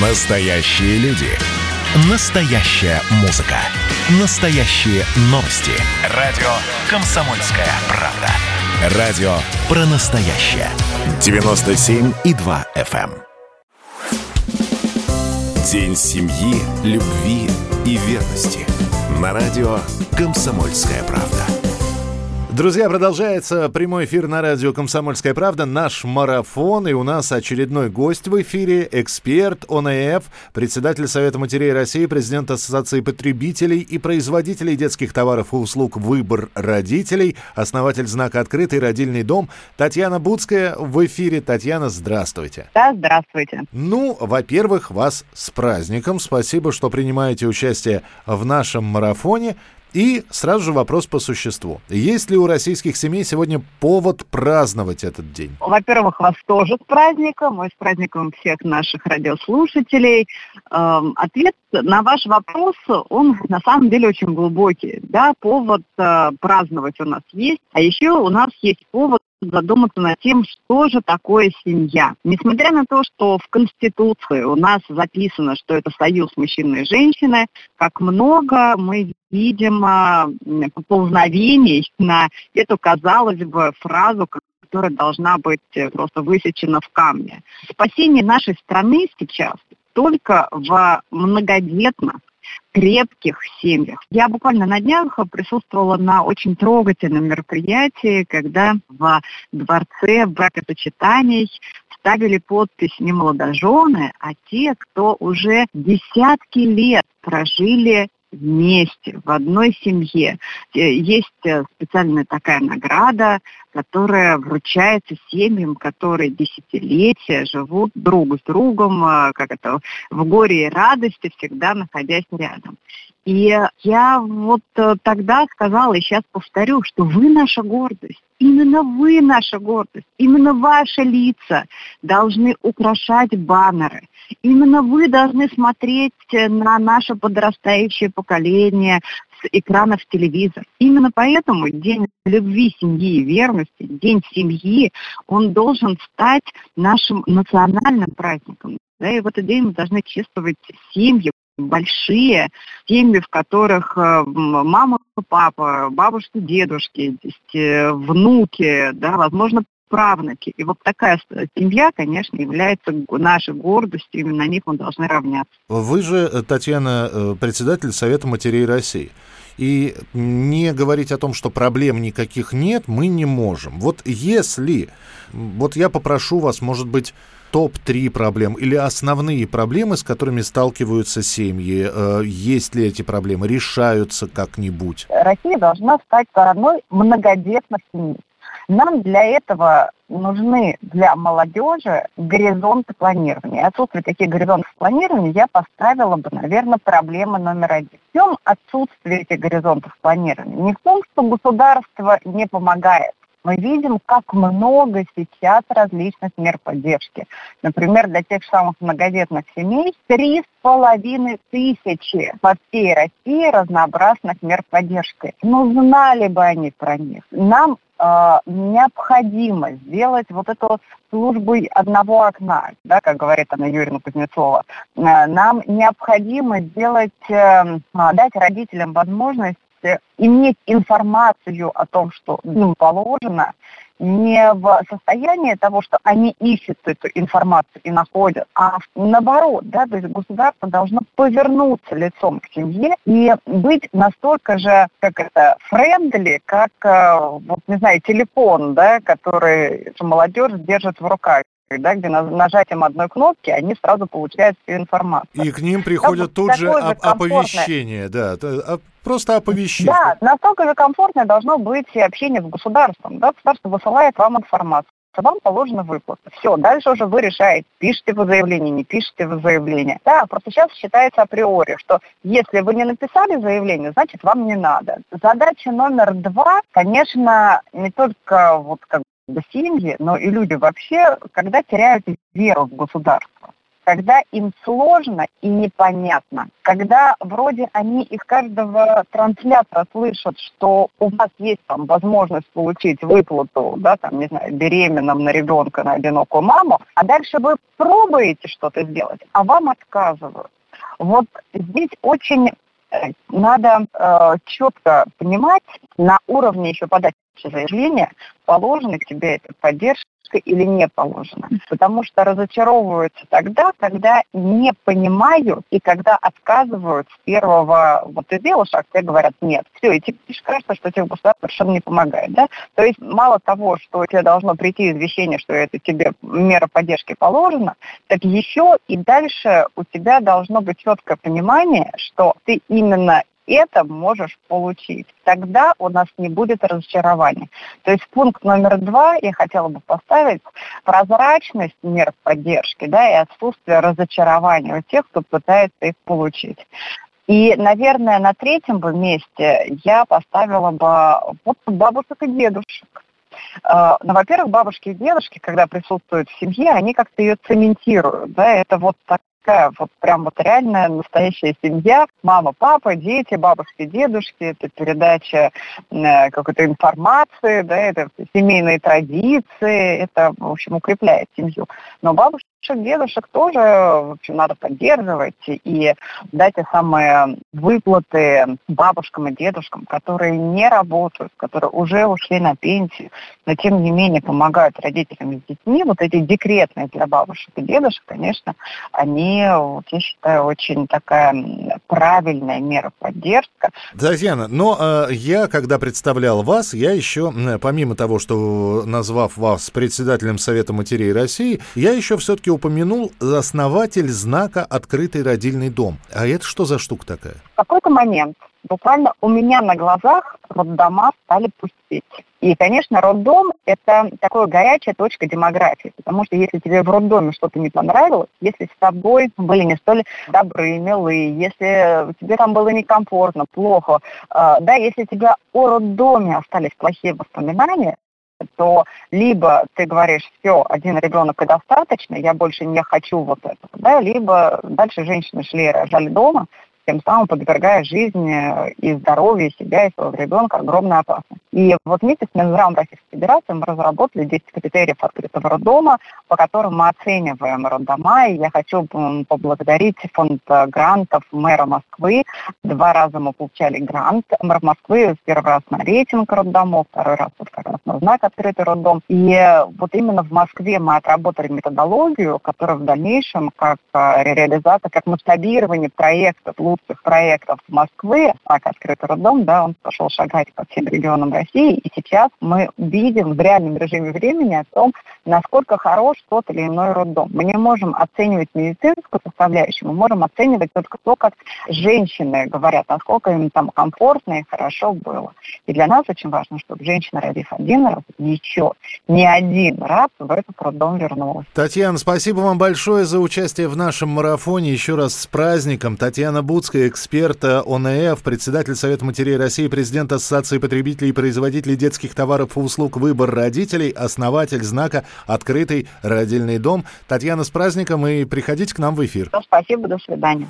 Настоящие люди. Настоящая музыка. Настоящие новости. Радио «Комсомольская правда». Радио про настоящее. 97,2 FM. эм. День семьи, любви и верности. На радио «Комсомольская правда». Друзья, продолжается прямой эфир на радио «Комсомольская правда», наш марафон, и у нас очередной гость в эфире, эксперт ОНФ, председатель Совета матерей России, президент Ассоциации потребителей и производителей детских товаров и услуг «Выбор родителей», основатель знака «Открытый родильный дом» Татьяна Будская в эфире. Татьяна, здравствуйте. Да, здравствуйте. Ну, во-первых, вас с праздником. Спасибо, что принимаете участие в нашем марафоне. И сразу же вопрос по существу. Есть ли у российских семей сегодня повод праздновать этот день? Во-первых, вас тоже с праздником, и с праздником всех наших радиослушателей. Эм, ответ на ваш вопрос, он на самом деле очень глубокий. Да, повод э, праздновать у нас есть, а еще у нас есть повод задуматься над тем, что же такое семья. Несмотря на то, что в Конституции у нас записано, что это союз мужчины и женщины, как много мы видим а, поползновений на эту, казалось бы, фразу, которая должна быть э, просто высечена в камне. Спасение нашей страны сейчас только в многодетных, крепких семьях. Я буквально на днях присутствовала на очень трогательном мероприятии, когда в дворце бракосочетаний ставили подпись не молодожены, а те, кто уже десятки лет прожили вместе, в одной семье. Э, есть э, специальная такая награда, которая вручается семьям, которые десятилетия живут друг с другом, э, как это, в горе и радости, всегда находясь рядом. И я вот тогда сказала, и сейчас повторю, что вы наша гордость. Именно вы наша гордость. Именно ваши лица должны украшать баннеры. Именно вы должны смотреть на наше подрастающее поколение экранов телевизора. Именно поэтому День любви, семьи и верности, День семьи, он должен стать нашим национальным праздником. Да, и в этот день мы должны чествовать семьи, большие семьи, в которых э, мама, папа, бабушки, дедушки, э, внуки, да, возможно, правнуки. И вот такая семья, конечно, является нашей гордостью, именно на них мы должны равняться. Вы же, э, Татьяна, председатель Совета матерей России. И не говорить о том, что проблем никаких нет, мы не можем. Вот если, вот я попрошу вас, может быть, топ-3 проблем или основные проблемы, с которыми сталкиваются семьи? Э, есть ли эти проблемы? Решаются как-нибудь? Россия должна стать стороной многодетных семей. Нам для этого нужны для молодежи горизонты планирования. Отсутствие таких горизонтов планирования я поставила бы, наверное, проблема номер один. В чем отсутствие этих горизонтов планирования? Не в том, что государство не помогает, мы видим, как много сейчас различных мер поддержки. Например, для тех самых многодетных семей три с половиной тысячи по всей России разнообразных мер поддержки. Но знали бы они про них. Нам э, необходимо сделать вот эту службу одного окна, да, как говорит Анна Юрьевна Кузнецова. Э, нам необходимо сделать, э, дать родителям возможность иметь информацию о том, что им положено, не в состоянии того, что они ищут эту информацию и находят, а наоборот, да, то есть государство должно повернуться лицом к семье и быть настолько же, как это, френдли, как, э, вот, не знаю, телефон, да, который молодежь держит в руках да, где нажатием одной кнопки они сразу получают всю информацию. И к ним приходят да, тут же оп- оповещение, да, а, просто оповещение. Да, настолько же комфортное должно быть и общение с государством. Да? Государство высылает вам информацию вам положена выплата. Все, дальше уже вы решаете, пишете вы заявление, не пишете вы заявление. Да, просто сейчас считается априори, что если вы не написали заявление, значит вам не надо. Задача номер два, конечно, не только вот как семьи, но и люди вообще, когда теряют веру в государство. когда им сложно и непонятно, когда вроде они из каждого транслятора слышат, что у вас есть там возможность получить выплату, да, там, не знаю, беременным на ребенка, на одинокую маму, а дальше вы пробуете что-то сделать, а вам отказывают. Вот здесь очень надо э, четко понимать на уровне еще подачи заявления, положена тебе эта поддержка поддержка или не положена. Потому что разочаровываются тогда, когда не понимают и когда отказывают с первого, вот ты сделал шаг, тебе говорят нет. Все, и тебе кажется, что тебе государство совершенно не помогает. Да? То есть мало того, что тебе должно прийти извещение, что это тебе мера поддержки положена, так еще и дальше у тебя должно быть четкое понимание, что ты именно это можешь получить. Тогда у нас не будет разочарования. То есть пункт номер два я хотела бы поставить прозрачность мер поддержки да, и отсутствие разочарования у тех, кто пытается их получить. И, наверное, на третьем бы месте я поставила бы вот бабушек и дедушек. Uh, ну, во-первых, бабушки и дедушки, когда присутствуют в семье, они как-то ее цементируют, да, это вот так такая вот прям вот реальная настоящая семья. Мама, папа, дети, бабушки, дедушки. Это передача э, какой-то информации, да, это семейные традиции. Это, в общем, укрепляет семью. Но бабушки дедушек тоже в общем, надо поддерживать и дать те самые выплаты бабушкам и дедушкам, которые не работают, которые уже ушли на пенсию, но тем не менее помогают родителям с детьми. Вот эти декретные для бабушек и дедушек, конечно, они, вот, я считаю, очень такая правильная мера поддержка. Татьяна, но э, я, когда представлял вас, я еще, помимо того, что назвав вас председателем Совета матерей России, я еще все-таки упомянул основатель знака «Открытый родильный дом». А это что за штука такая? В какой-то момент буквально у меня на глазах роддома стали пустить. И, конечно, роддом – это такая горячая точка демографии, потому что если тебе в роддоме что-то не понравилось, если с тобой были не столь добрые, милые, если тебе там было некомфортно, плохо, э, да, если тебя о роддоме остались плохие воспоминания, то либо ты говоришь, все, один ребенок и достаточно, я больше не хочу вот этого, да, либо дальше женщины шли и рожали дома, тем самым подвергая жизни и здоровью себя и своего ребенка огромной опасности. И вот вместе с Минздравом Российской Федерации мы разработали 10 критериев открытого роддома, по которым мы оцениваем роддома. И я хочу поблагодарить фонд грантов мэра Москвы. Два раза мы получали грант. Мэр Москвы первый раз на рейтинг роддомов, второй раз вот как раз на знак открытый роддом. И вот именно в Москве мы отработали методологию, которая в дальнейшем как э, реализация, как масштабирование проектов лучших проектов Москвы, как открытый роддом, да, он пошел шагать по всем регионам России, и сейчас мы видим в реальном режиме времени о том, насколько хорош тот или иной роддом. Мы не можем оценивать медицинскую составляющую, мы можем оценивать только то, как женщины говорят, насколько им там комфортно и хорошо было. И для нас очень важно, чтобы женщина, родив один раз, еще не один раз в этот роддом вернулась. Татьяна, спасибо вам большое за участие в нашем марафоне. Еще раз с праздником. Татьяна Буд Слуцкая, эксперт ОНФ, председатель Совета матерей России, президент Ассоциации потребителей и производителей детских товаров и услуг «Выбор родителей», основатель знака «Открытый родильный дом». Татьяна, с праздником и приходите к нам в эфир. Спасибо, до свидания.